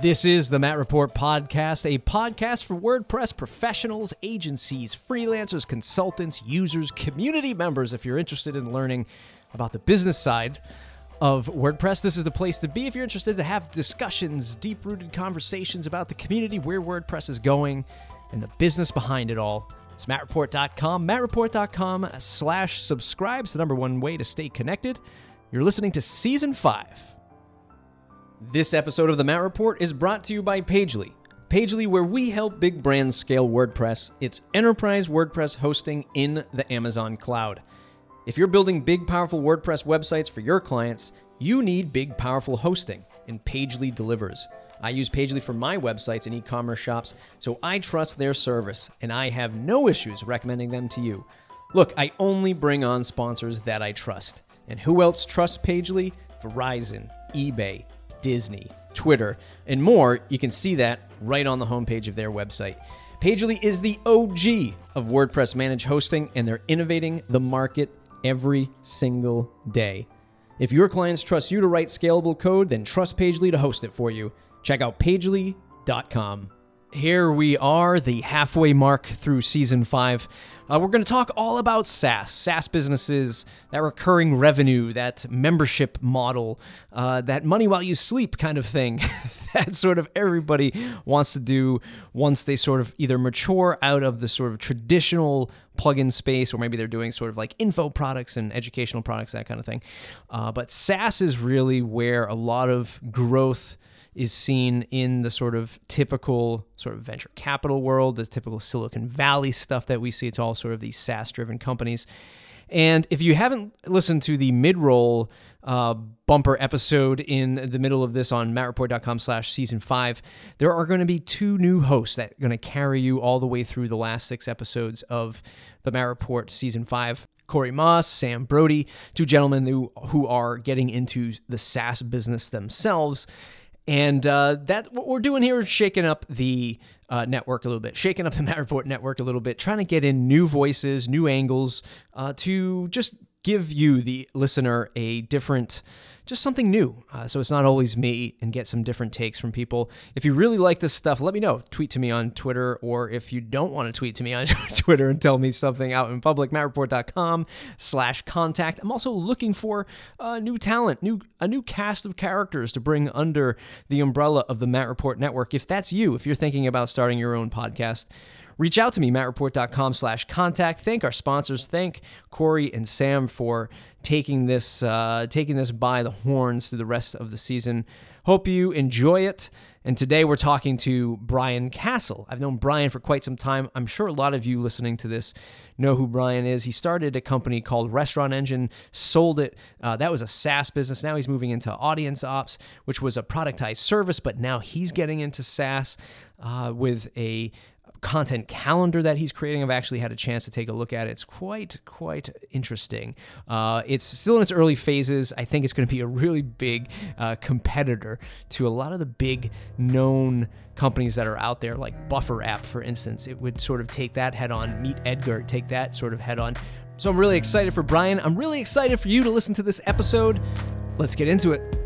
This is the Matt Report Podcast, a podcast for WordPress professionals, agencies, freelancers, consultants, users, community members. If you're interested in learning about the business side of WordPress, this is the place to be. If you're interested to have discussions, deep rooted conversations about the community, where WordPress is going, and the business behind it all, it's mattreport.com, mattreport.com slash subscribe. is the number one way to stay connected. You're listening to Season 5. This episode of the Matt Report is brought to you by Pagely. Pagely, where we help big brands scale WordPress, it's enterprise WordPress hosting in the Amazon cloud. If you're building big, powerful WordPress websites for your clients, you need big, powerful hosting, and Pagely delivers. I use Pagely for my websites and e commerce shops, so I trust their service, and I have no issues recommending them to you. Look, I only bring on sponsors that I trust. And who else trusts Pagely? Verizon, eBay, Disney, Twitter, and more. You can see that right on the homepage of their website. Pagely is the OG of WordPress managed hosting, and they're innovating the market every single day. If your clients trust you to write scalable code, then trust Pagely to host it for you. Check out pagely.com. Here we are, the halfway mark through season five. Uh, we're going to talk all about SaaS, SaaS businesses, that recurring revenue, that membership model, uh, that money while you sleep kind of thing that sort of everybody wants to do once they sort of either mature out of the sort of traditional plugin space, or maybe they're doing sort of like info products and educational products, that kind of thing. Uh, but SaaS is really where a lot of growth is seen in the sort of typical sort of venture capital world, the typical Silicon Valley stuff that we see. It's all sort of these SaaS driven companies. And if you haven't listened to the mid-roll uh, bumper episode in the middle of this on mattreport.com slash season five, there are going to be two new hosts that are going to carry you all the way through the last six episodes of the Matt Report season five. Corey Maass, Sam Brody, two gentlemen who, who are getting into the SaaS business themselves and uh, that what we're doing here is shaking up the uh, network a little bit, shaking up the Matt Report network a little bit, trying to get in new voices, new angles uh, to just give you, the listener, a different just something new. Uh, so it's not always me and get some different takes from people. If you really like this stuff, let me know. Tweet to me on Twitter, or if you don't want to tweet to me on Twitter and tell me something out in public, mattreport.com slash contact. I'm also looking for uh, new talent, new a new cast of characters to bring under the umbrella of the Matt Report Network. If that's you, if you're thinking about starting your own podcast, reach out to me, mattreport.com slash contact. Thank our sponsors. Thank Corey and Sam for taking this uh, taking this by the horns through the rest of the season. Hope you enjoy it. And today we're talking to Brian Casel. I've known Brian for quite some time. I'm sure a lot of you listening to this know who Brian is. He started a company called Restaurant Engine, sold it. Uh, that was a SaaS business. Now he's moving into Audience Ops, which was a productized service, but now he's getting into SaaS uh, with a content calendar that he's creating. I've actually had a chance to take a look at it. It's quite, quite interesting. Uh, it's still in its early phases. I think it's going to be a really big uh, competitor to a lot of the big known companies that are out there, like Buffer App, for instance. It would sort of take that head on, MeetEdgar, take that sort of head on. So I'm really excited for Brian. I'm really excited for you to listen to this episode. Let's get into it.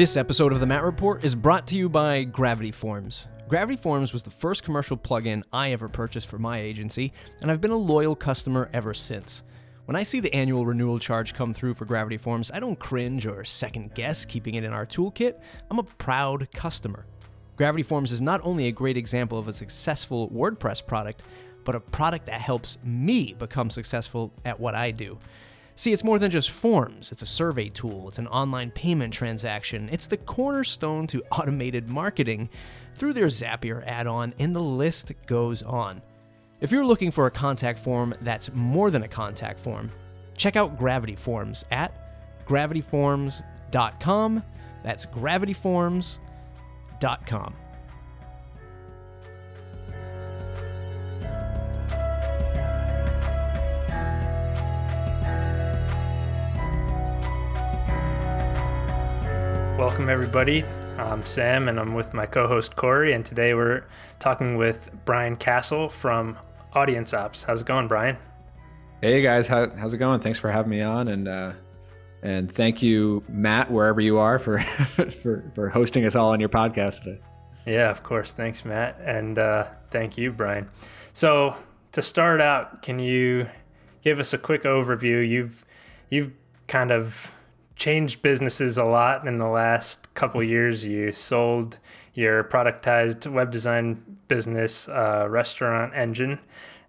This episode of the Matt Report is brought to you by Gravity Forms. Gravity Forms was the first commercial plugin I ever purchased for my agency, and I've been a loyal customer ever since. When I see the annual renewal charge come through for Gravity Forms, I don't cringe or second guess keeping it in our toolkit. I'm a proud customer. Gravity Forms is not only a great example of a successful WordPress product, but a product that helps me become successful at what I do. See, it's more than just forms. It's a survey tool, it's an online payment transaction, it's the cornerstone to automated marketing through their Zapier add on, and the list goes on. If you're looking for a contact form that's more than a contact form, check out Gravity Forms at gravityforms.com. That's gravityforms.com. Welcome, everybody. I'm Sam, and I'm with my co host Corey, and today we're talking with Brian Casel from Audience Ops. How's it going, Brian? Hey, guys. How, how's it going? Thanks for having me on, and uh, And thank you, Matt, wherever you are, for for, for hosting us all on your podcast today. Yeah, of course. Thanks, Matt, and uh, thank you, Brian. So to start out, can you give us a quick overview? You've you've kind of changed businesses a lot in the last couple years. You sold your productized web design business, uh, Restaurant Engine,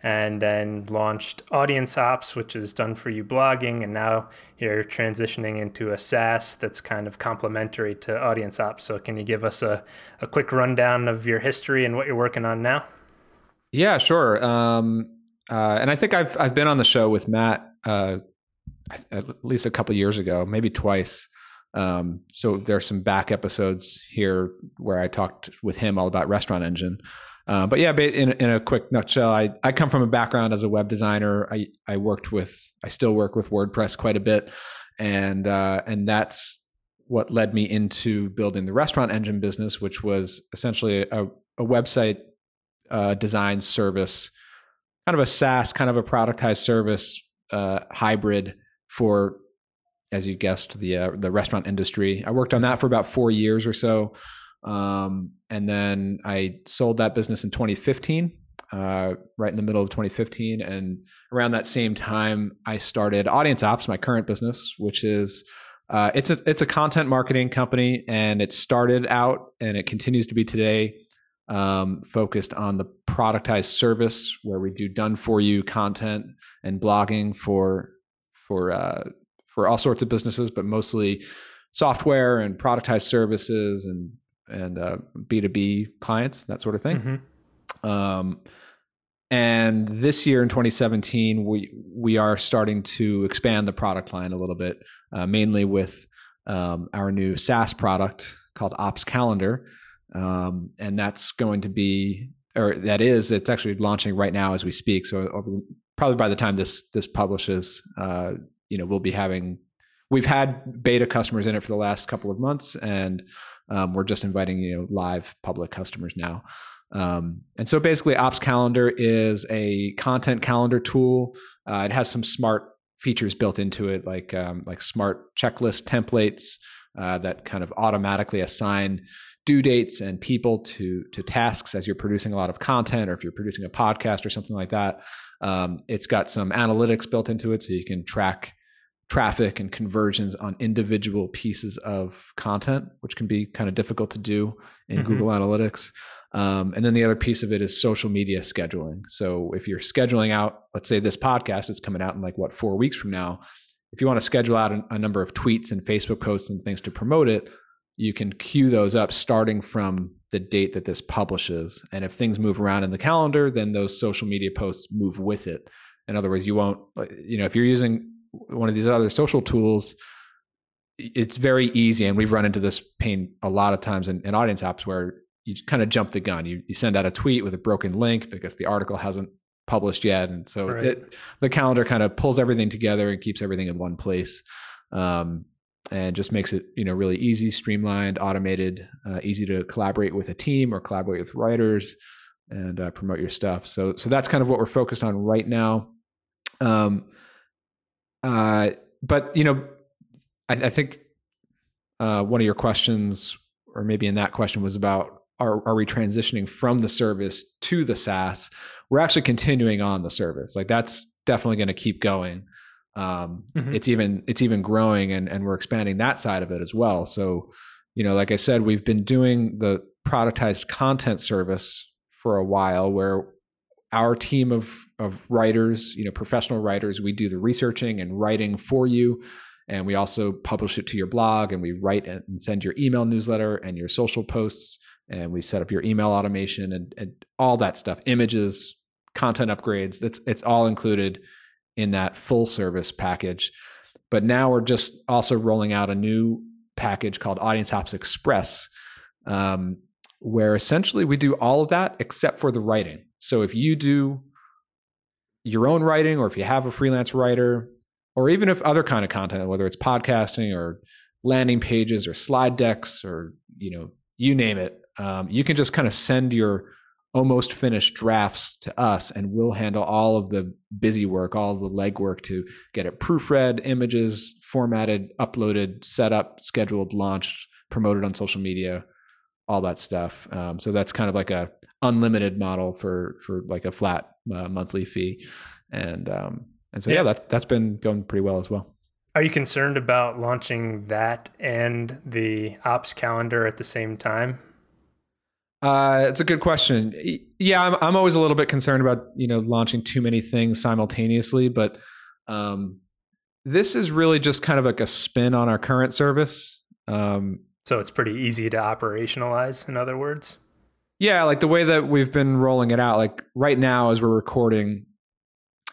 and then launched Audience Ops, which is done for you blogging, and now you're transitioning into a SaaS that's kind of complementary to Audience Ops. So, can you give us a, a quick rundown of your history and what you're working on now? Yeah, sure. Um, uh, and I think I've I've been on the show with Matt uh, at least a couple years ago, maybe twice. Um, so there's some back episodes here where I talked with him all about Restaurant Engine. Uh, but yeah, in, in a quick nutshell, I, I come from a background as a web designer. I, I worked with, I still work with WordPress quite a bit. And, uh, and that's what led me into building the restaurant engine business, which was essentially a, a website uh, design service, kind of a SaaS, kind of a productized service uh, hybrid for, as you guessed, the uh, the restaurant industry. I worked on that for about four years or so, um, and then I sold that business in 2015. Uh, right in the middle of 2015, and around that same time, I started Audience Ops, my current business, which is uh, it's a it's a content marketing company, and it started out and it continues to be today um, focused on the productized service where we do done for you content and blogging for for uh, for all sorts of businesses, but mostly software and productized services and and uh, B two B clients, that sort of thing. Mm-hmm. Um, and this year in 2017, we we are starting to expand the product line a little bit, uh, mainly with um, our new SaaS product called Ops Calendar, um, and that's going to be, or that is, it's actually launching right now as we speak. So probably by the time this this publishes, uh, you know, we'll be having. We've had beta customers in it for the last couple of months, and um, we're just inviting you know live public customers now. Um, and so basically, Ops Calendar is a content calendar tool. Uh, it has some smart features built into it, like um, like smart checklist templates uh, that kind of automatically assign due dates and people to to tasks as you're producing a lot of content or if you're producing a podcast or something like that. Um, it's got some analytics built into it, so you can track traffic and conversions on individual pieces of content, which can be kind of difficult to do in mm-hmm. Google Analytics. Um, and then the other piece of it is social media scheduling. So if you're scheduling out, let's say this podcast is coming out in like what four weeks from now, if you want to schedule out a, a number of tweets and Facebook posts and things to promote it, you can queue those up starting from the date that this publishes. And if things move around in the calendar, then those social media posts move with it. In other words, you won't, you know, if you're using one of these other social tools, it's very easy. And we've run into this pain a lot of times in, in Audience Ops where you kind of jump the gun. You, you send out a tweet with a broken link because the article hasn't published yet. And so right. it, the calendar kind of pulls everything together and keeps everything in one place. Um, and just makes it you know really easy, streamlined, automated, uh, easy to collaborate with a team or collaborate with writers and uh, promote your stuff. So so that's kind of what we're focused on right now. Um, uh, but you know, I, I think uh, one of your questions, or maybe in that question, was about are are we transitioning from the service to the SaaS? We're actually continuing on the service. Like that's definitely going to keep going um, mm-hmm. it's even it's even growing and and we're expanding that side of it as well. So you know like i said we've been doing the productized content service for a while where our team of of writers you know professional writers we do the researching and writing for you. And we also publish it to your blog and we write and send your email newsletter and your social posts. And we set up your email automation and, and all that stuff images content upgrades it's it's all included in that full service package. But now we're just also rolling out a new package called Audience Ops Express, um, where essentially we do all of that except for the writing. So if you do your own writing, or if you have a freelance writer, or even if other kind of content, whether it's podcasting or landing pages or slide decks or you know you name it, um, you can just kind of send your almost finished drafts to us and we'll handle all of the busy work all the legwork to get it proofread images formatted uploaded set up scheduled launched promoted on social media all that stuff. Um, so that's kind of like a unlimited model for for like a flat uh, monthly fee. And um, and so yeah, yeah. that, that's been going pretty well as well. Are you concerned about launching that and the ops calendar at the same time uh, it's a good question. Yeah, I'm I'm always a little bit concerned about you know launching too many things simultaneously, but um, this is really just kind of like a spin on our current service. Um, so it's pretty easy to operationalize. In other words, yeah, like the way that we've been rolling it out. Like right now, as we're recording,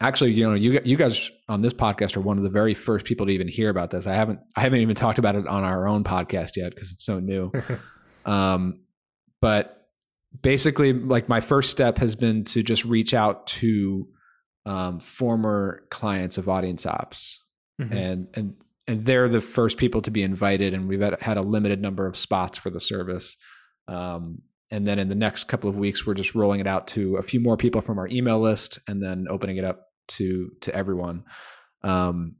actually, you know, you you guys on this podcast are one of the very first people to even hear about this. I haven't I haven't even talked about it on our own podcast yet because it's so new. um, but basically like my first step has been to just reach out to um, former clients of audience ops. Mm-hmm. and and and they're the first people to be invited and we've had, had a limited number of spots for the service. Um, and then in the next couple of weeks we're just rolling it out to a few more people from our email list and then opening it up to to everyone. Um,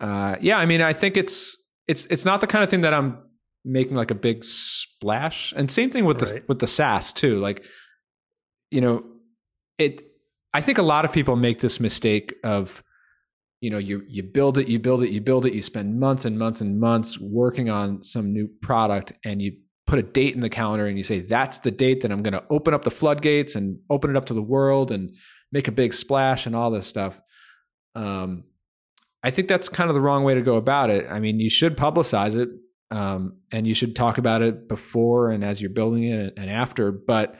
uh, yeah i mean i think it's it's it's not the kind of thing that i'm making like a big splash. And same thing with right. the with the SaaS too. Like, you know, it. I think a lot of people make this mistake of, you know, you you build it, you build it, you build it, you spend months and months and months working on some new product, and you put a date in the calendar and you say that's the date that I'm going to open up the floodgates and open it up to the world and make a big splash and all this stuff. Um, I think that's kind of the wrong way to go about it. I mean, you should publicize it, um, and you should talk about it before and as you're building it and after. But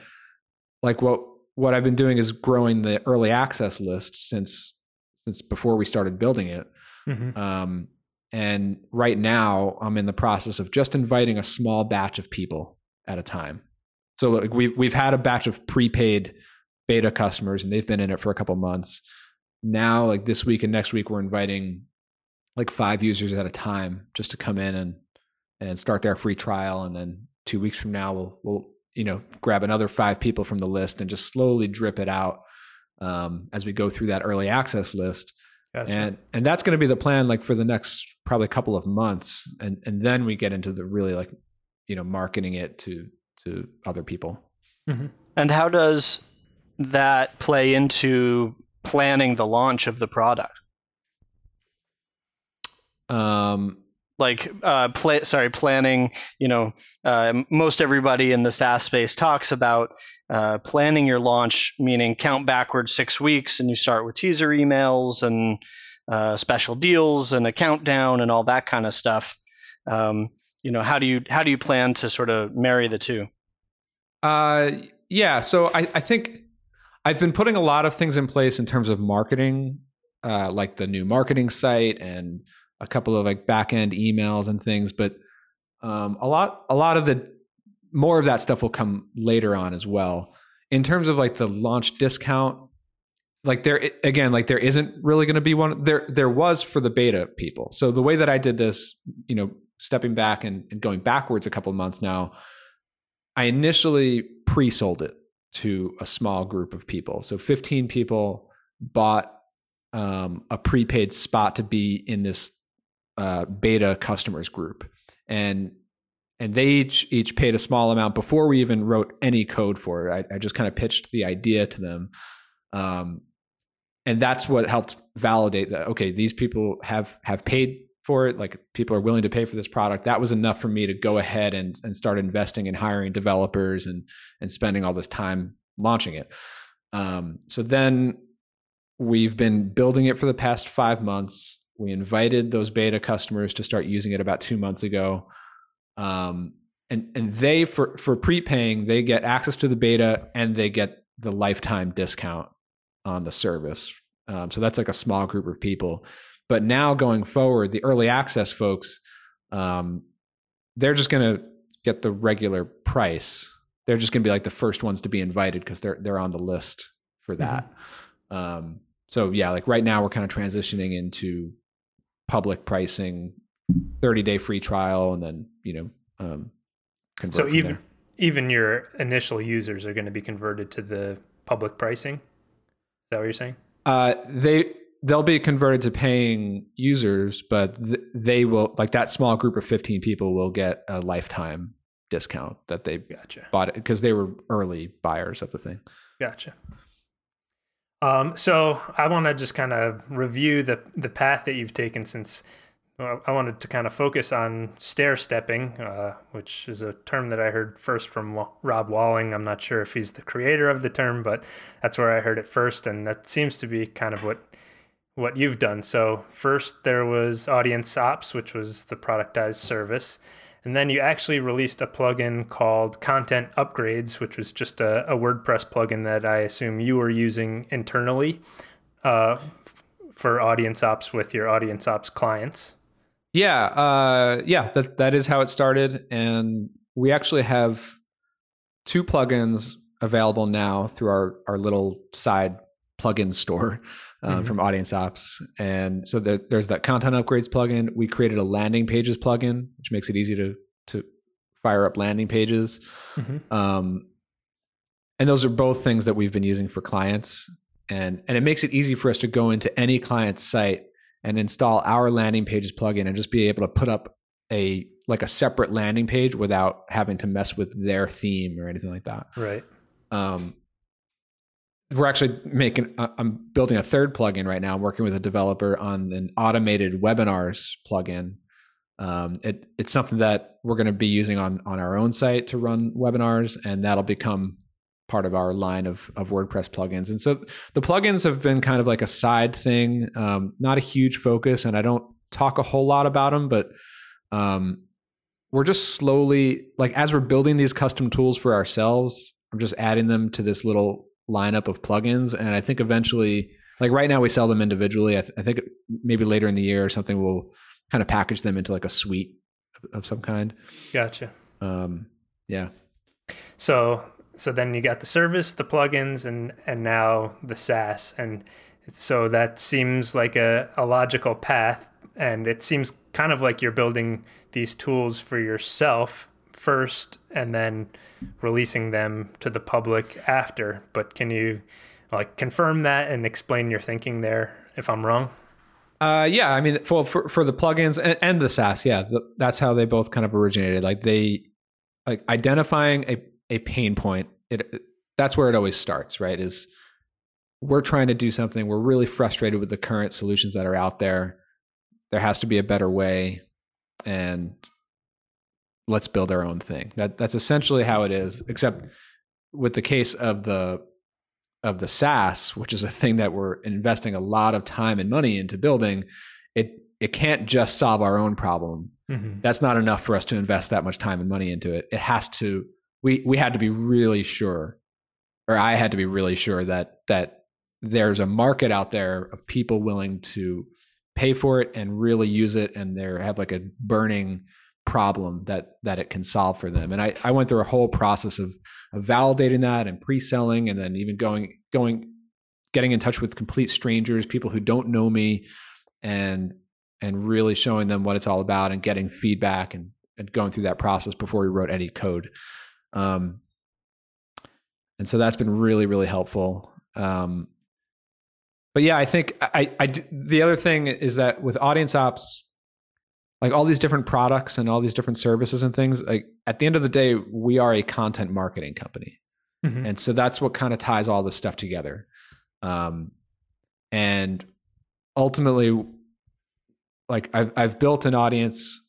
like what what I've been doing is growing the early access list since since before we started building it. Mm-hmm. Um, and right now, I'm in the process of just inviting a small batch of people at a time. So like we've we've had a batch of prepaid beta customers, and they've been in it for a couple months. Now, like this week and next week, we're inviting like five users at a time just to come in and and start their free trial. And then two weeks from now, we'll, we'll, you know, grab another five people from the list and just slowly drip it out um, as we go through that early access list. Gotcha. And and that's going to be the plan, like for the next probably couple of months, and and then we get into the really like, you know, marketing it to to other people. Mm-hmm. And how does that play into planning the launch of the product? Um, like uh play sorry planning you know uh, most everybody in the saas space talks about uh, planning your launch meaning count backwards six weeks and you start with teaser emails and uh, special deals and a countdown and all that kind of stuff. Um, you know how do you how do you plan to sort of marry the two? Uh yeah so i i think i've been putting a lot of things in place in terms of marketing uh like the new marketing site and a couple of like back end emails and things, but um, a lot a lot of the more of that stuff will come later on as well. In terms of like the launch discount, like there again, like there isn't really going to be one. There there was for the beta people. So the way that I did this, you know, stepping back and, and going backwards a couple of months now, I initially pre-sold it to a small group of people. So 15 people bought um, a prepaid spot to be in this uh, beta customers group, and and they each each paid a small amount before we even wrote any code for it. I, I just kind of pitched the idea to them, um, and that's what helped validate that. Okay, these people have have paid for it. Like people are willing to pay for this product. That was enough for me to go ahead and and start investing in hiring developers and and spending all this time launching it. Um, so then we've been building it for the past five months. We invited those beta customers to start using it about two months ago. Um, and and they for for prepaying, they get access to the beta and they get the lifetime discount on the service. Um, so that's like a small group of people. But now going forward, the early access folks, um, they're just going to get the regular price. They're just going to be like the first ones to be invited because they're they're on the list for that. Mm-hmm. Um, so yeah, like right now we're kind of transitioning into public pricing, 30 day free trial, and then, you know, um, so even, there. even your initial users are going to be converted to the public pricing. Is that what you're saying? Uh, they they'll be converted to paying users, but th- they will like that small group of 15 people will get a lifetime discount that they Gotcha. bought it because they were early buyers of the thing. Gotcha. Um, so I want to just kind of review the the path that you've taken since I wanted to kind of focus on stair stepping, uh, which is a term that I heard first from Rob Walling. I'm not sure if he's the creator of the term, but that's where I heard it first, and that seems to be kind of what what you've done. So first there was Audience Ops, which was the productized service. And then you actually released a plugin called Content Upgrades, which was just a, a WordPress plugin that I assume you were using internally uh, f- for Audience Ops with your Audience Ops clients. Yeah, uh, yeah, that that is how it started, and we actually have two plugins available now through our our little side plugin store um, Mhm. from Audience Ops, and so there, there's that content upgrades plugin. We created a landing pages plugin, which makes it easy to to fire up landing pages. Mhm. Um, and those are both things that we've been using for clients, and and it makes it easy for us to go into any client's site and install our landing pages plugin and just be able to put up a like a separate landing page without having to mess with their theme or anything like that. Right. Um, we're actually making. uh, I'm building a third plugin right now. I'm working with a developer on an automated webinars plugin. Um, it, it's something that we're going to be using on on our own site to run webinars, and that'll become part of our line of of WordPress plugins. And so the plugins have been kind of like a side thing, um, not a huge focus, and I don't talk a whole lot about them, but um, we're just slowly like as we're building these custom tools for ourselves. I'm just adding them to this little lineup of plugins, and I think eventually, like right now, we sell them individually. I, th- I think maybe later in the year or something, we'll kind of package them into like a suite of, of some kind. Gotcha. Um, yeah. So so then you got the service, the plugins, and and now the SaaS, and so that seems like a, a logical path, and it seems kind of like you're building these tools for yourself first, and then releasing them to the public after. But can you like confirm that and explain your thinking there? If I'm wrong. Uh, yeah, I mean, for for, for the plugins and, and the SaaS, yeah, the, that's how they both kind of originated. Like they, like identifying a a pain point. It that's where it always starts, right? Is we're trying to do something. We're really frustrated with the current solutions that are out there. There has to be a better way, and let's build our own thing. That that's essentially how it is. Except with the case of the of the SaaS, which is a thing that we're investing a lot of time and money into building, it it can't just solve our own problem. Mm-hmm. That's not enough for us to invest that much time and money into it. It has to we we had to be really sure or I had to be really sure that that there's a market out there of people willing to pay for it and really use it and they have like a burning problem that that it can solve for them. And I, I went through a whole process of, of validating that and pre-selling and then even going going getting in touch with complete strangers, people who don't know me and and really showing them what it's all about and getting feedback and, and going through that process before we wrote any code. Um, and so that's been really, really helpful. Um, but yeah, I think I, I, the other thing is that with audience ops, like all these different products and all these different services and things, like at the end of the day, we are a content marketing company. Mm-hmm. And so that's what kind of ties all this stuff together. Um, and ultimately, like I've, I've built an audience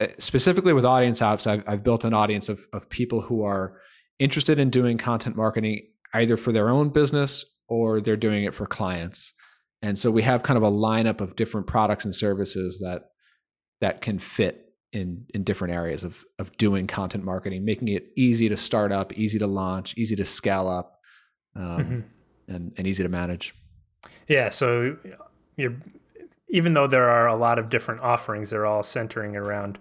eh, specifically with Audience Ops I've, I've built an audience of, of people who are interested in doing content marketing either for their own business or they're doing it for clients. And so we have kind of a lineup of different products and services that that can fit in in different areas of of doing content marketing, making it easy to start up, easy to launch, easy to scale up, um, Mm-hmm. and and easy to manage. Yeah, so you're even though there are a lot of different offerings, they're all centering around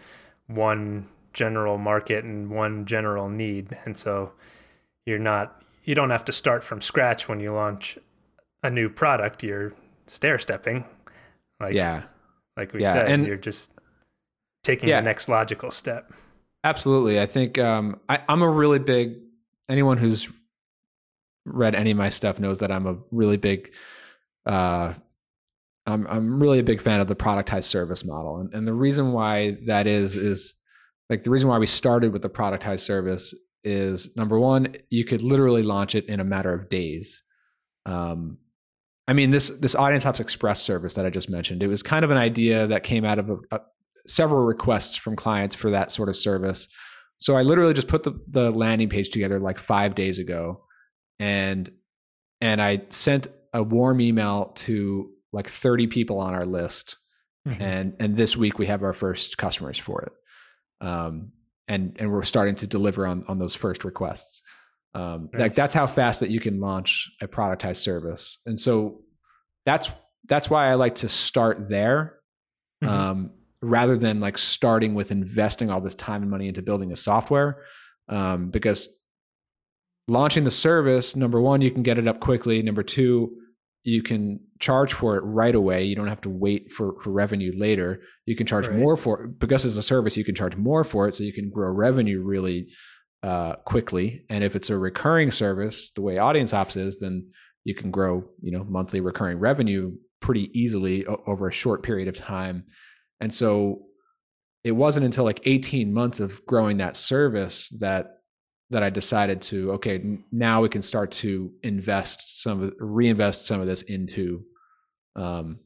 one general market and one general need. And so you're not you don't have to start from scratch when you launch a new product. You're stair stepping. Like yeah, like we Yeah, said, and- you're just taking Yeah. the next logical step. Absolutely. I think um, I, I'm a really big. Anyone who's read any of my stuff knows that I'm a really big. Uh, I'm I'm really a big fan of the productized service model, and, and the reason why that is is like the reason why we started with the productized service is number one, you could literally launch it in a matter of days. Um, I mean this this Audience Ops Express service that I just mentioned. It was kind of an idea that came out of a, a, several requests from clients for that sort of service. So I literally just put the the landing page together like five days ago, and and I sent a warm email to like 30 people on our list, mm-hmm. and and this week we have our first customers for it, um, and and we're starting to deliver on on those first requests. Um, nice. Like that's how fast that you can launch a productized service, and so that's that's why I like to start there, mm-hmm. um, rather than like starting with investing all this time and money into building a software, um, because launching the service, number one, you can get it up quickly. Number two, you can charge for it right away. You don't have to wait for, for revenue later. You can charge right. more for it because it's a service. You can charge more for it, so you can grow revenue really uh, quickly. And if it's a recurring service, the way Audience Ops is, then you can grow, you know, monthly recurring revenue pretty easily o- over a short period of time. And so it wasn't until like 18 months of growing that service that that I decided to okay, now we can start to invest some of reinvest some of this into um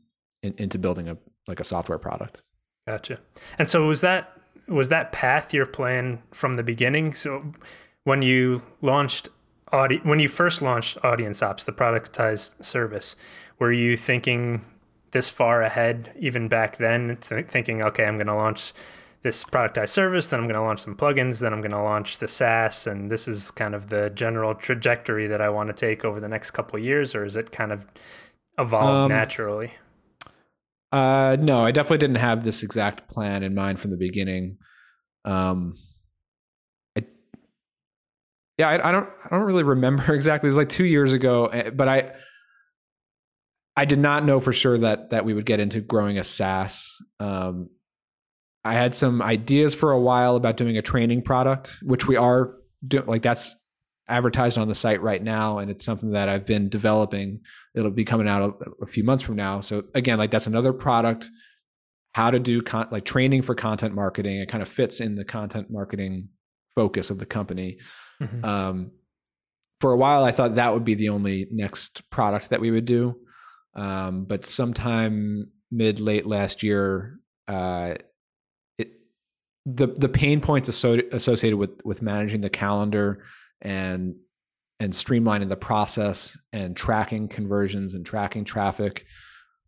in, into building a like a software product. Gotcha. And so was that was that path your plan from the beginning? So when you launched audi- when you first launched Audience Ops, the productized service, were you thinking this far ahead even back then, th- thinking, okay, I'm going to launch this productized service, then I'm going to launch some plugins, then I'm going to launch the SaaS, and this is kind of the general trajectory that I want to take over the next couple years, or is it kind of evolved um, naturally? Uh, no, I definitely didn't have this exact plan in mind from the beginning. Um, I, yeah, I, I don't, I don't really remember exactly. It was like two years ago, eh, but I, I did not know for sure that that we would get into growing a SaaS. Um, I had some ideas for a while about doing a training product, which we are doing. Like that's advertised on the site right now and it's something that I've been developing. It'll be coming out a, a few months from now. So again, like that's another product how to do con- like training for content marketing. It kind of fits in the content marketing focus of the company. Mm-hmm. Um, for a while, I thought that would be the only next product that we would do. Um, but sometime mid late last year, uh, it the the pain points associated with with managing the calendar and and streamlining the process and tracking conversions and tracking traffic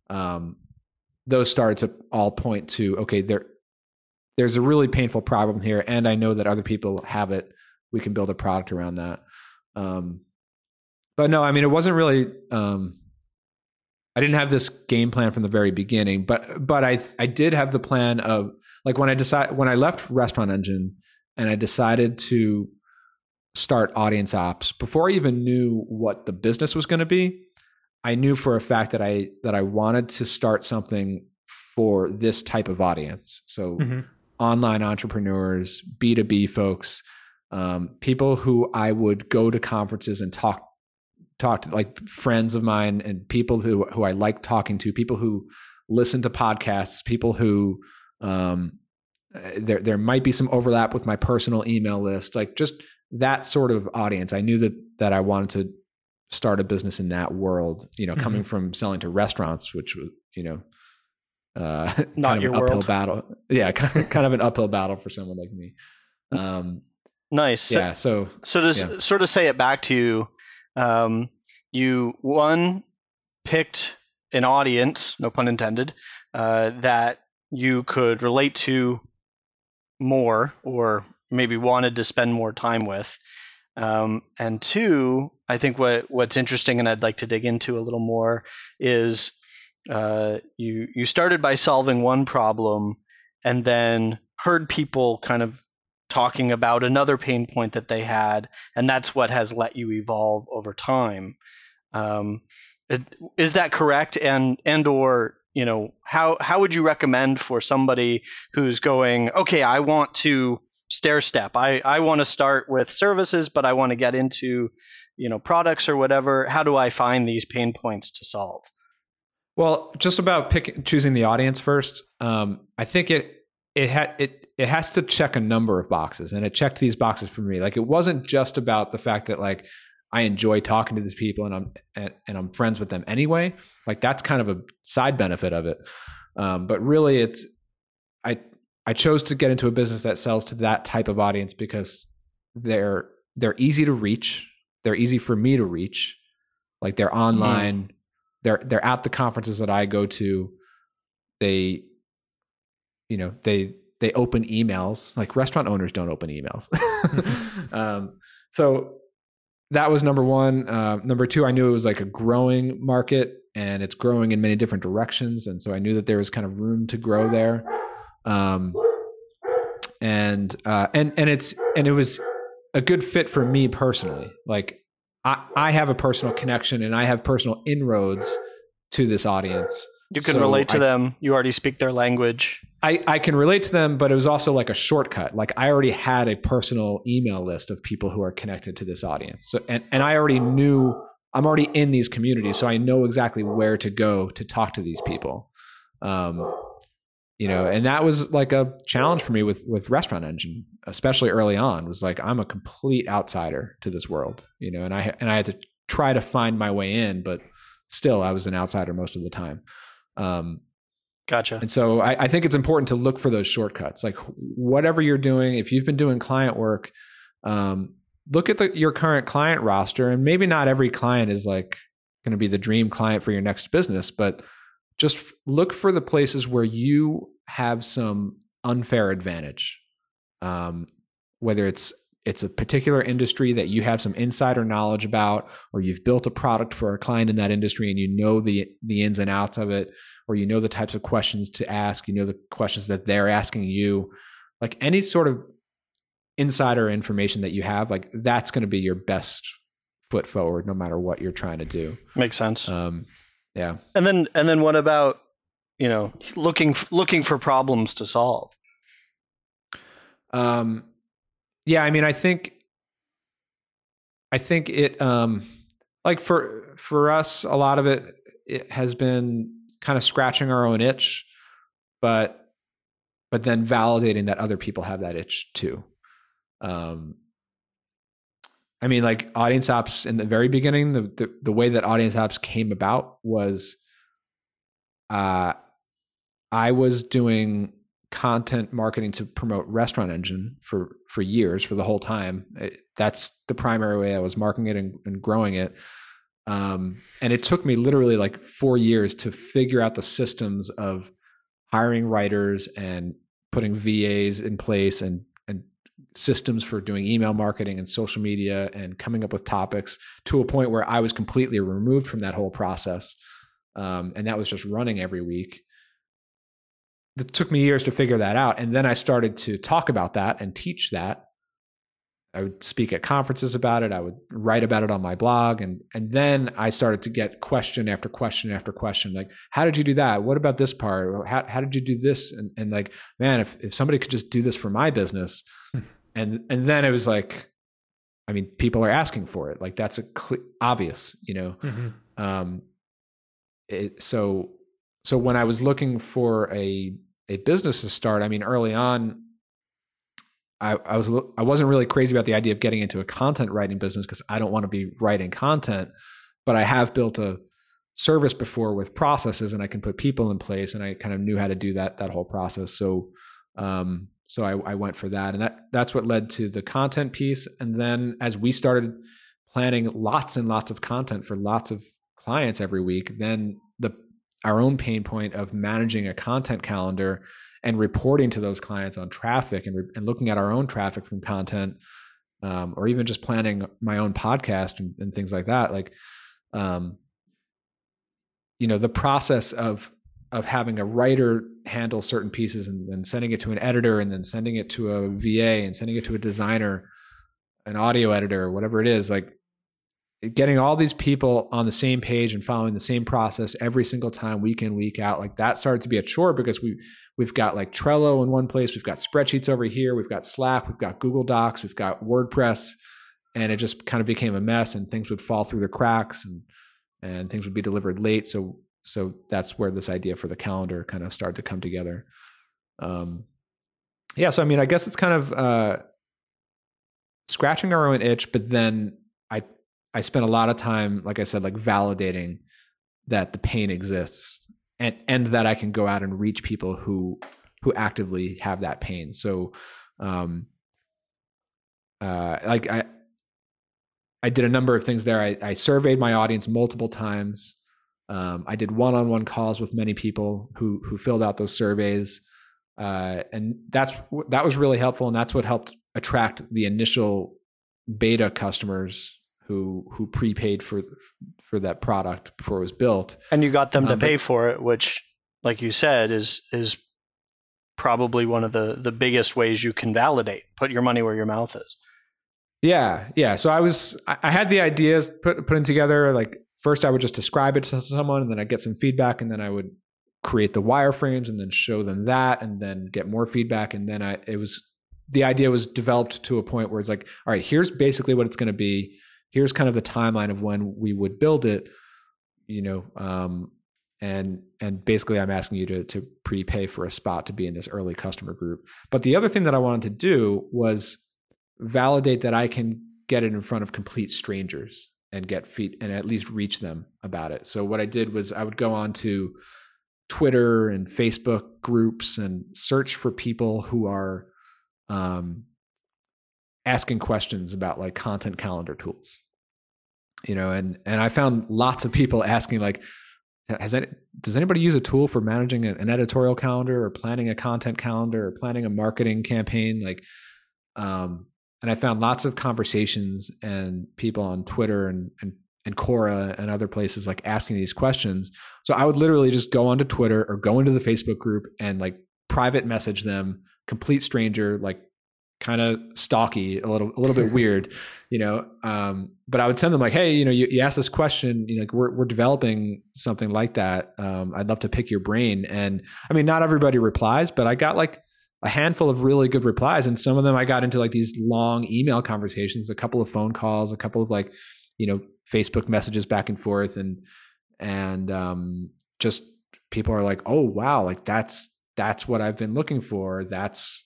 um, those started to all point to okay there there's a really painful problem here and i know that other people have it. We can build a product around that. Um, but no i mean it wasn't really um, i didn't have this game plan from the very beginning but but i i did have the plan of like when i decide when i left restaurant engine and i decided to start audience ops before I even knew what the business was going to be. I knew for a fact that I that I wanted to start something for this type of audience. So mm-hmm. online entrepreneurs, B2B folks, um, people who I would go to conferences and talk talk to like friends of mine and people who who I like talking to, people who listen to podcasts, people who um, there there might be some overlap with my personal email list, like just that sort of audience. I knew that that I wanted to start a business in that world. You know, mm-hmm. coming from selling to restaurants, which was you know uh, not kind your uphill world. battle. Yeah, kind of an uphill battle for someone like me. Um, nice. Yeah. So so to yeah. sort of say it back to you, um, you one picked an audience, no pun intended, uh, that you could relate to more or maybe wanted to spend more time with. Um, and two, I think what what's interesting and I'd like to dig into a little more is uh, you you started by solving one problem and then heard people kind of talking about another pain point that they had, and that's what has let you evolve over time. Um, is that correct? And and or you know how how would you recommend for somebody who's going okay, I want to stair step. I, I want to start with services, but I want to get into, you know, products or whatever. How do I find these pain points to solve? Well, just about pick, choosing the audience first. Um, I think it it had it it has to check a number of boxes, and it checked these boxes for me. Like it wasn't just about the fact that like I enjoy talking to these people and I'm and, and I'm friends with them anyway. Like that's kind of a side benefit of it. Um, but really, it's I I chose to get into a business that sells to that type of audience because they're they're easy to reach. They're easy for me to reach. Like they're online. Mm. They're they're at the conferences that I go to. They, you know, they they open emails. Like restaurant owners don't open emails. um, so that was number one. Uh, number two, I knew it was like a growing market and it's growing in many different directions, and so I knew that there was kind of room to grow there. Um, and uh, and and it's and it was a good fit for me personally. Like I I have a personal connection and I have personal inroads to this audience. You can so relate to I, them. You already speak their language. I, I can relate to them, but it was also like a shortcut. Like I already had a personal email list of people who are connected to this audience. So and, and I already knew I'm already in these communities, so I know exactly where to go to talk to these people. Um, you know, and that was like a challenge for me with with Restaurant Engine, especially early on. Was like I'm a complete outsider to this world, you know, and I and I had to try to find my way in, but still I was an outsider most of the time. Um, Gotcha. And so I, I, think it's important to look for those shortcuts. Like whatever you're doing, if you've been doing client work, um, look at the, your current client roster, and maybe not every client is like going to be the dream client for your next business, but just look for the places where you have some unfair advantage. Um, whether it's it's a particular industry that you have some insider knowledge about or you've built a product for a client in that industry and you know the the ins and outs of it or you know the types of questions to ask you know the questions that they're asking you. Like any sort of insider information that you have like that's going to be your best foot forward no matter what you're trying to do. Makes sense. Um yeah. And then and then what about you know looking looking for problems to solve? Um yeah, I mean, I think, I think it, um, like for for us, a lot of it it has been kind of scratching our own itch, but but then validating that other people have that itch too. Um, I mean, like Audience Ops in the very beginning, the the, the way that Audience Ops came about was, uh, I was doing content marketing to promote Restaurant Engine for for years, for the whole time. It, that's the primary way I was marketing it and, and growing it. Um, and it took me literally like four years to figure out the systems of hiring writers and putting VAs in place and and systems for doing email marketing and social media and coming up with topics to a point where I was completely removed from that whole process. Um, and that was just running every week it took me years to figure that out. And then I started to talk about that and teach that. I would speak at conferences about it. I would write about it on my blog. And, and then I started to get question after question after question. Like, how did you do that? What about this part? How, how did you do this? And, and like, man, if, if somebody could just do this for my business. and, and then it was like, I mean, people are asking for it. Like that's a cl- obvious, you know? Mm-hmm. Um, it, so, so when I was looking for a a business to start, I mean, early on, I, I was I wasn't really crazy about the idea of getting into a content writing business because I don't want to be writing content, but I have built a service before with processes and I can put people in place and I kind of knew how to do that that whole process. So um, so I, I went for that and that that's what led to the content piece. And then as we started planning lots and lots of content for lots of clients every week, then the our own pain point of managing a content calendar and reporting to those clients on traffic and, re- and looking at our own traffic from content um, or even just planning my own podcast and, and things like that like um, you know the process of of having a writer handle certain pieces and then sending it to an editor and then sending it to a va and sending it to a designer an audio editor whatever it is like getting all these people on the same page and following the same process every single time, week in week out, like that started to be a chore because we we've got like Trello in one place, we've got spreadsheets over here, we've got Slack, we've got Google Docs, we've got WordPress, and it just kind of became a mess, and things would fall through the cracks, and and things would be delivered late. So so that's where this idea for the calendar kind of started to come together. Um, yeah, so I mean, I guess it's kind of uh, scratching our own itch, but then I spent a lot of time, like I said, like validating that the pain exists and and that I can go out and reach people who who actively have that pain. So, um, uh, like I I did a number of things there. I, I surveyed my audience multiple times. Um, I did one-on-one calls with many people who who filled out those surveys, uh, and that's that was really helpful. And that's what helped attract the initial beta customers who who prepaid for for that product before it was built. And you got them to Um, pay but- for it, which, like you said, is is probably one of the the biggest ways you can validate. Put your money where your mouth is. Yeah, yeah. So I was, I had the ideas put putting together. Like first, I would just describe it to someone, and then I get some feedback, and then I would create the wireframes, and then show them that, and then get more feedback, and then I it was the idea was developed to a point where it's like, all right, here's basically what it's going to be. Here's kind of the timeline of when we would build it. You know, um, and and basically, I'm asking you to to prepay for a spot to be in this early customer group. But the other thing that I wanted to do was validate that I can get it in front of complete strangers and get feet and at least reach them about it. So what I did was I would go on to Twitter and Facebook groups and search for people who are um, asking questions about like content calendar tools. You know, and and I found lots of people asking like, has any, does anybody use a tool for managing an editorial calendar or planning a content calendar or planning a marketing campaign? Like, um, and I found lots of conversations and people on Twitter and and and Quora and other places like asking these questions. So I would literally just go onto Twitter or go into the Facebook group and like private message them, complete stranger, like kind of stalky, a little a little bit weird, you know. Um, but I would send them like, hey, you know, you, you asked this question, you know, like we're we're developing something like that. Um, I'd love to pick your brain. And I mean, not everybody replies, but I got like a handful of really good replies and some of them i got into like these long email conversations a couple of phone calls a couple of like you know facebook messages back and forth and and um just people are like oh wow like that's that's what i've been looking for that's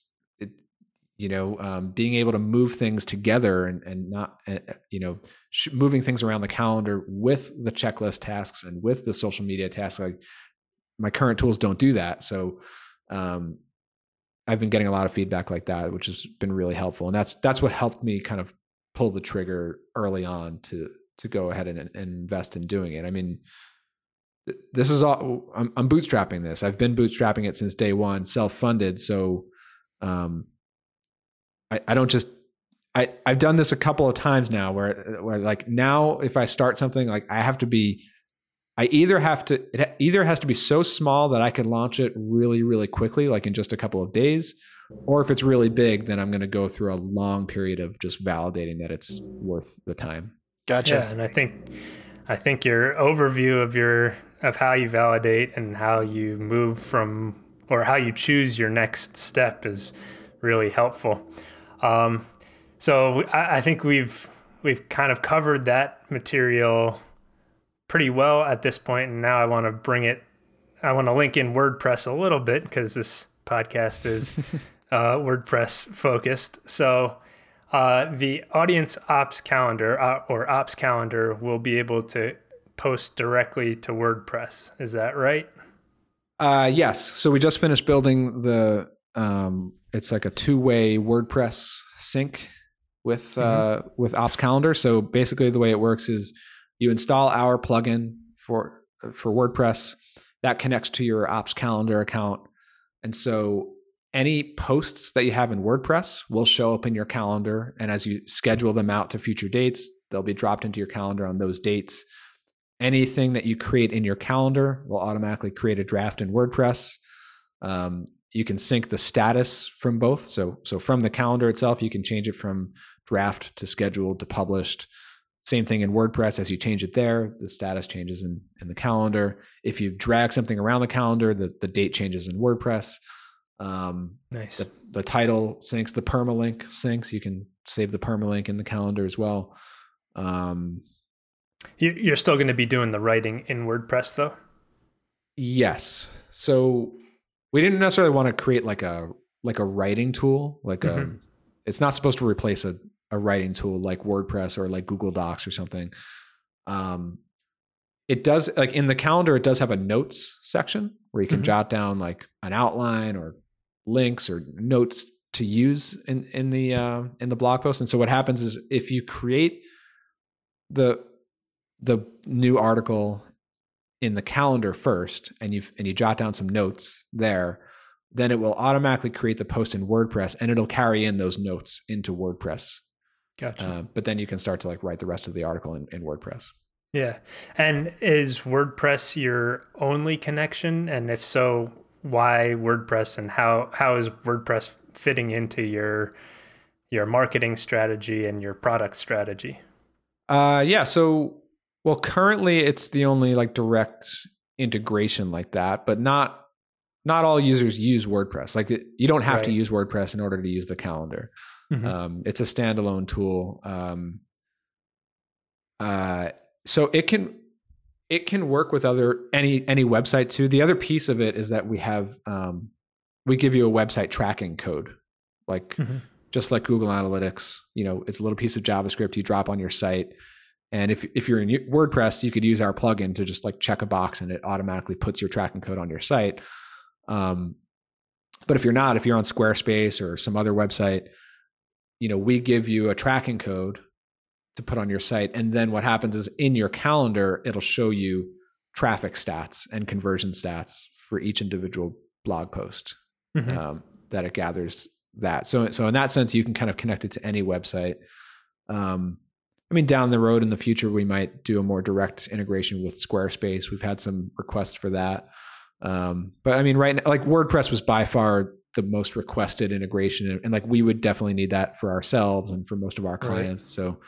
you know um, being able to move things together and and not uh, you know sh- moving things around the calendar with the checklist tasks and with the social media tasks like my current tools don't do that so um I've been getting a lot of feedback like that, which has been really helpful, and that's that's what helped me kind of pull the trigger early on to to go ahead and, and invest in doing it. I mean, this is all I'm, I'm bootstrapping this. I've been bootstrapping it since day one, self funded. So, um, I I don't just I I've done this a couple of times now where where like now if I start something like I have to be I either have to it either has to be so small that I can launch it really really quickly like in just a couple of days or if it's really big then I'm going to go through a long period of just validating that it's worth the time. Gotcha. Yeah, and I think I think your overview of your of how you validate and how you move from or how you choose your next step is really helpful. Um, so I, I think we've we've kind of covered that material pretty well at this point, and now I want to bring it. I want to link in WordPress a little bit because this podcast is uh, WordPress focused. So uh, the audience ops calendar uh, or ops calendar will be able to post directly to WordPress. Is that right? Uh, yes. So we just finished building the. Um, it's like a two-way WordPress sync with uh, with Ops Calendar. So basically, the way it works is you install our plugin for for WordPress that connects to your Ops Calendar account, and so any posts that you have in WordPress will show up in your calendar. And as you schedule them out to future dates, they'll be dropped into your calendar on those dates. Anything that you create in your calendar will automatically create a draft in WordPress. Um, you can sync the status from both. So, so from the calendar itself, you can change it from draft to scheduled to published. Same thing in WordPress. As you change it there, the status changes in, in the calendar. If you drag something around the calendar, the, the date changes in WordPress. Um, Nice. the, the title syncs, the permalink syncs. You can save the permalink in the calendar as well. Um, You- You're still going to be doing the writing in WordPress though. yes. So we didn't necessarily want to create like a like a writing tool. Like a, Mhm. it's not supposed to replace a, a writing tool like WordPress or like Google Docs or something. Um, it does like in the calendar, it does have a notes section where you can Mhm. jot down like an outline or links or notes to use in in the uh, in the blog post. And so what happens is if you create the the new article in the calendar first and you and you jot down some notes there, then it will automatically create the post in WordPress and it'll carry in those notes into WordPress. Gotcha. Uh, but then you can start to like write the rest of the article in, in WordPress. Yeah. And is WordPress your only connection? And if so, why WordPress and how how is WordPress fitting into your your marketing strategy and your product strategy? Uh, yeah. So, well, currently it's the only like direct integration like that, but not not all users use WordPress. Like it- you don't have to use WordPress in order to use the calendar. Mhm. Um, it's a standalone tool. Um, uh, so it can it can work with other any any website too. The other piece of it is that we have um, we give you a website tracking code, like Mhm. just like Google Analytics. You know, it's a little piece of JavaScript you drop on your site. And if if you're in WordPress, you could use our plugin to just like check a box and it automatically puts your tracking code on your site. Um, but if you're not, if you're on Squarespace or some other website, you know, we give you a tracking code to put on your site. And then what happens is in your calendar, it'll show you traffic stats and conversion stats for each individual blog post Mhm. um, that it gathers that. So, so in that sense, you can kind of connect it to any website. Um, I mean, down the road in the future, we might do a more direct integration with Squarespace. We've had some requests for that. Um, but I mean, right now, like WordPress was by far the most requested integration, and, and like we would definitely need that for ourselves and for most of our clients. So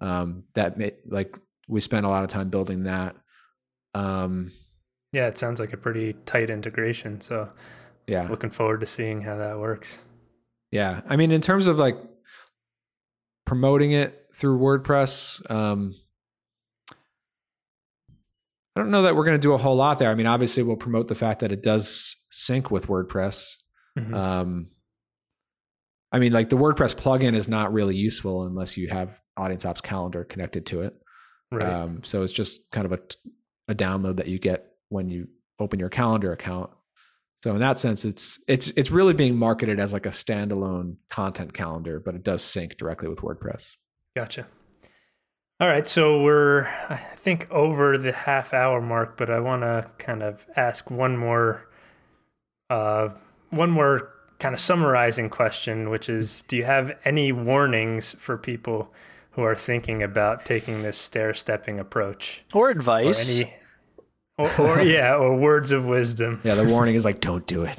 um, that may, like we spent a lot of time building that. Um, Yeah, it sounds like a pretty tight integration. So yeah, looking forward to seeing how that works. Yeah. I mean, in terms of like promoting it through WordPress, um, I don't know that we're going to do a whole lot there. I mean, obviously, we'll promote the fact that it does sync with WordPress. Mhm. Um, I mean, like the WordPress plugin is not really useful unless you have Audience Ops Calendar connected to it. right. Um, so it's just kind of a, a download that you get when you open your calendar account. So in that sense, it's it's it's really being marketed as like a standalone content calendar, but it does sync directly with WordPress. Gotcha. All right, so we're I think over the half hour mark, but I want to kind of ask one more uh one more kind of summarizing question, which is do you have any warnings for people who are thinking about taking this stair-stepping approach Or or advice. any or, or yeah, or words of wisdom? Yeah, the warning is like, don't do it.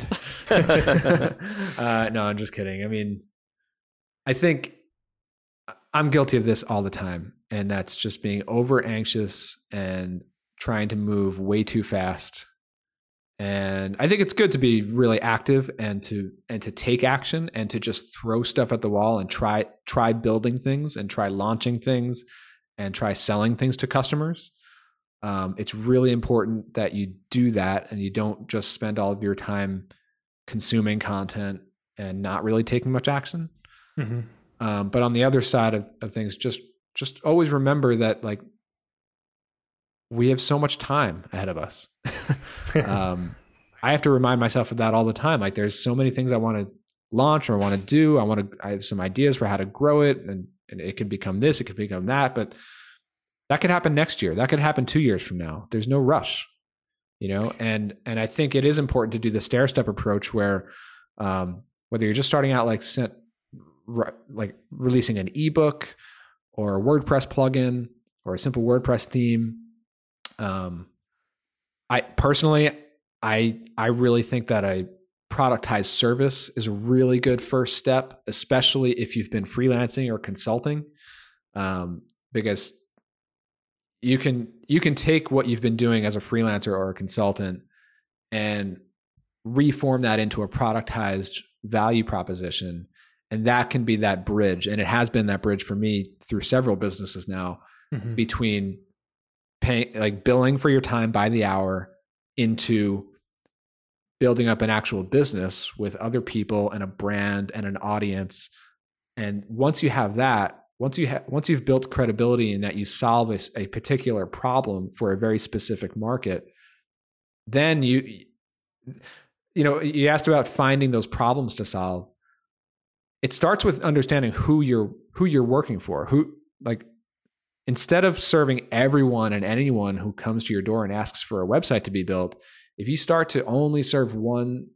uh, no, I'm just kidding. I mean, I think I'm guilty of this all the time, and that's just being over anxious and trying to move way too fast. And I think it's good to be really active and to and to take action and to just throw stuff at the wall and try try building things and try launching things and try selling things to customers. Um, it's really important that you do that and you don't just spend all of your time consuming content and not really taking much action. Mhm. Um, but on the other side of, of things, just just always remember that like we have so much time ahead of us. um, I have to remind myself of that all the time. Like there's so many things I want to launch or want to do. I want to. I have some ideas for how to grow it, and and it could become this, it could become that, but that could happen next year. That could happen two years from now. There's no rush, you know. And and I think it is important to do the stair step approach where, um, whether you're just starting out like sent, like releasing an ebook or a WordPress plugin or a simple WordPress theme. Um, I personally, I I really think that a productized service is a really good first step, especially if you've been freelancing or consulting, um, because you can you can take what you've been doing as a freelancer or a consultant and reform that into a productized value proposition. And that can be that bridge. And it has been that bridge for me through several businesses now mm-hmm. between paying like billing for your time by the hour into building up an actual business with other people and a brand and an audience. And once you have that once you ha- once you've built credibility in that you solve a, a particular problem for a very specific market then you you know you asked about finding those problems to solve. It starts with understanding who you're who you're working for who like instead of serving everyone and anyone who comes to your door and asks for a website to be built if you start to only serve one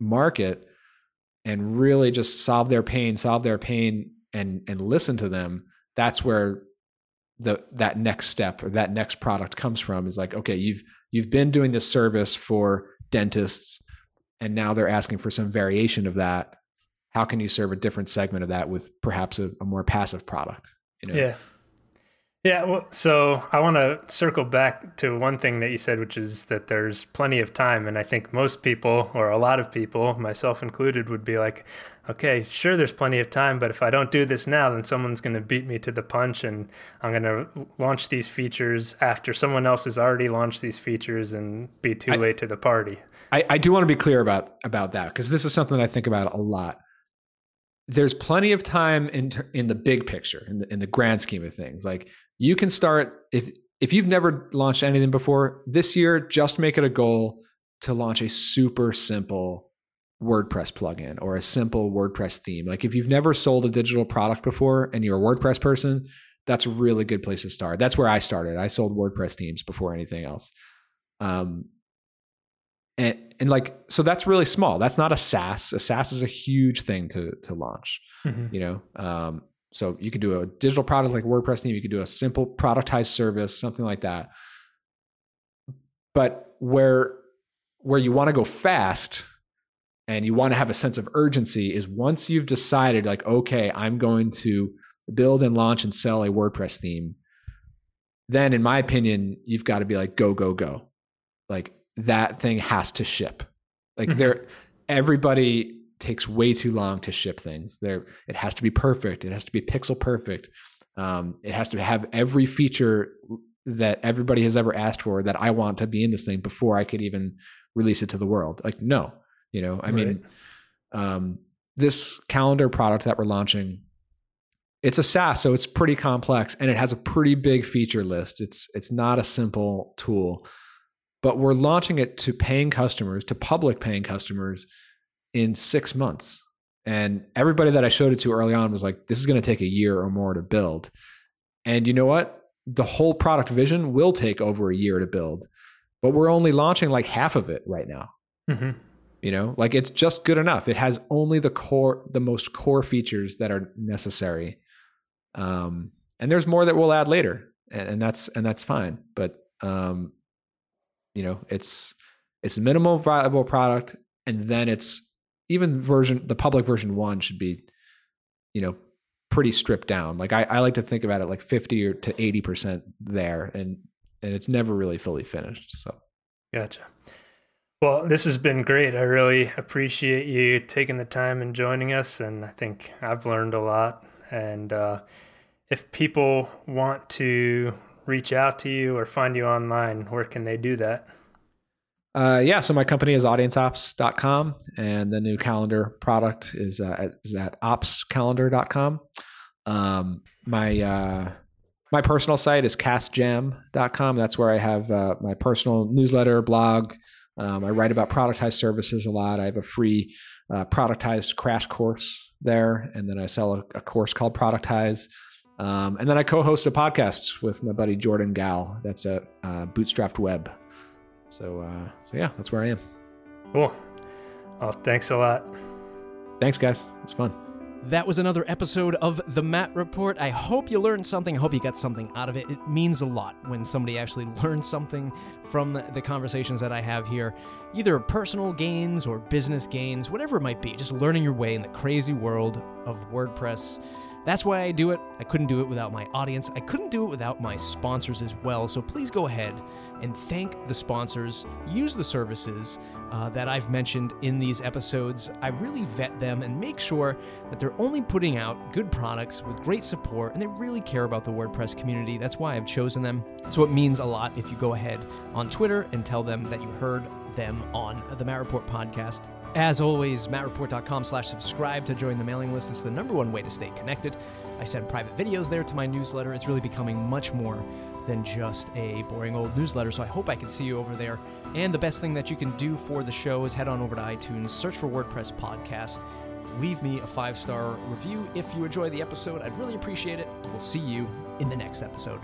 market and really just solve their pain solve their pain and and listen to them that's where the that next step or that next product comes from is like okay you've you've been doing this service for dentists and now they're asking for some variation of that how can you serve a different segment of that with perhaps a, a more passive product you know? yeah yeah well so i want to circle back to one thing that you said which is that there's plenty of time and i think most people or a lot of people myself included would be like okay, sure, there's plenty of time, but if I don't do this now, then someone's going to beat me to the punch and I'm going to launch these features after someone else has already launched these features and be too I, late to the party. I, I do want to be clear about, about that because this is something I think about a lot. There's plenty of time in, in the big picture, in the, in the grand scheme of things. Like you can start, if, if you've never launched anything before, this year, just make it a goal to launch a super simple WordPress plugin or a simple WordPress theme. Like if you've never sold a digital product before and you're a WordPress person, that's a really good place to start. That's where I started. I sold WordPress themes before anything else. Um, and and like so that's really small. That's not a SaaS. A SaaS is a huge thing to to launch. Mm-hmm. You know, um, so you could do a digital product like WordPress theme. You could do a simple productized service, something like that. But where where you want to go fast and you want to have a sense of urgency is once you've decided like okay i'm going to build and launch and sell a wordpress theme then in my opinion you've got to be like go go go. Like that thing has to ship. Like mm-hmm. there everybody takes way too long to ship things. There it has to be perfect. It has to be pixel perfect. Um, it has to have every feature that everybody has ever asked for that i want to be in this thing before i could even release it to the world. Like no you know, I right. mean, um, this calendar product that we're launching, it's a SaaS, so it's pretty complex and it has a pretty big feature list. It's it's not a simple tool, but we're launching it to paying customers, to public paying customers, in six months. And everybody that I showed it to early on was like, "This is going to take a year or more to build." And you know what? The whole product vision will take over a year to build, but we're only launching like half of it right now. Mm-hmm you know? Like it's just good enough. It has only the core the most core features that are necessary. Um and there's more that we'll add later and, and that's and that's fine. But um you know it's it's minimal viable product and then it's even version the public version one should be you know pretty stripped down. Like i, I like to think about it like 50 or to 80 percent there and and it's never really fully finished so. Gotcha well, this has been great. I really appreciate you taking the time and joining us. And I think I've learned a lot. And uh, if people want to reach out to you or find you online, where can they do that? Uh, yeah, so my company is audienceops.com and the new calendar product is, uh, is at opscalendar.com. Um, my, uh, my personal site is casjam.com. That's where I have uh, my personal newsletter, blog, um, I write about productized services a lot. I have a free uh, productized crash course there, and then I sell a, a course called Productize. Um, and then I co-host a podcast with my buddy Jordan Gal. That's at uh, Bootstrapped Web. So, uh, so yeah, that's where I am. Cool. Well, thanks a lot. Thanks, guys. It's fun. That was another episode of The Matt Report. I hope you learned something. I hope you got something out of it. It means a lot when somebody actually learns something from the conversations that I have here, either personal gains or business gains, whatever it might be, just learning your way in the crazy world of WordPress That's why I do it. I couldn't do it without my audience. I couldn't do it without my sponsors as well. So please go ahead and thank the sponsors. Use the services uh, that I've mentioned in these episodes. I really vet them and make sure that they're only putting out good products with great support and they really care about the WordPress community. That's why I've chosen them. So it means a lot if you go ahead on Twitter and tell them that you heard them on the Matt Report podcast. As always, mattreport.com slash subscribe to join the mailing list. It's the number one way to stay connected. I send private videos there to my newsletter. It's really becoming much more than just a boring old newsletter. So I hope I can see you over there. And the best thing that you can do for the show is head on over to iTunes, search for WordPress Podcast, leave me a five star review if you enjoy the episode. I'd really appreciate it. We'll see you in the next episode.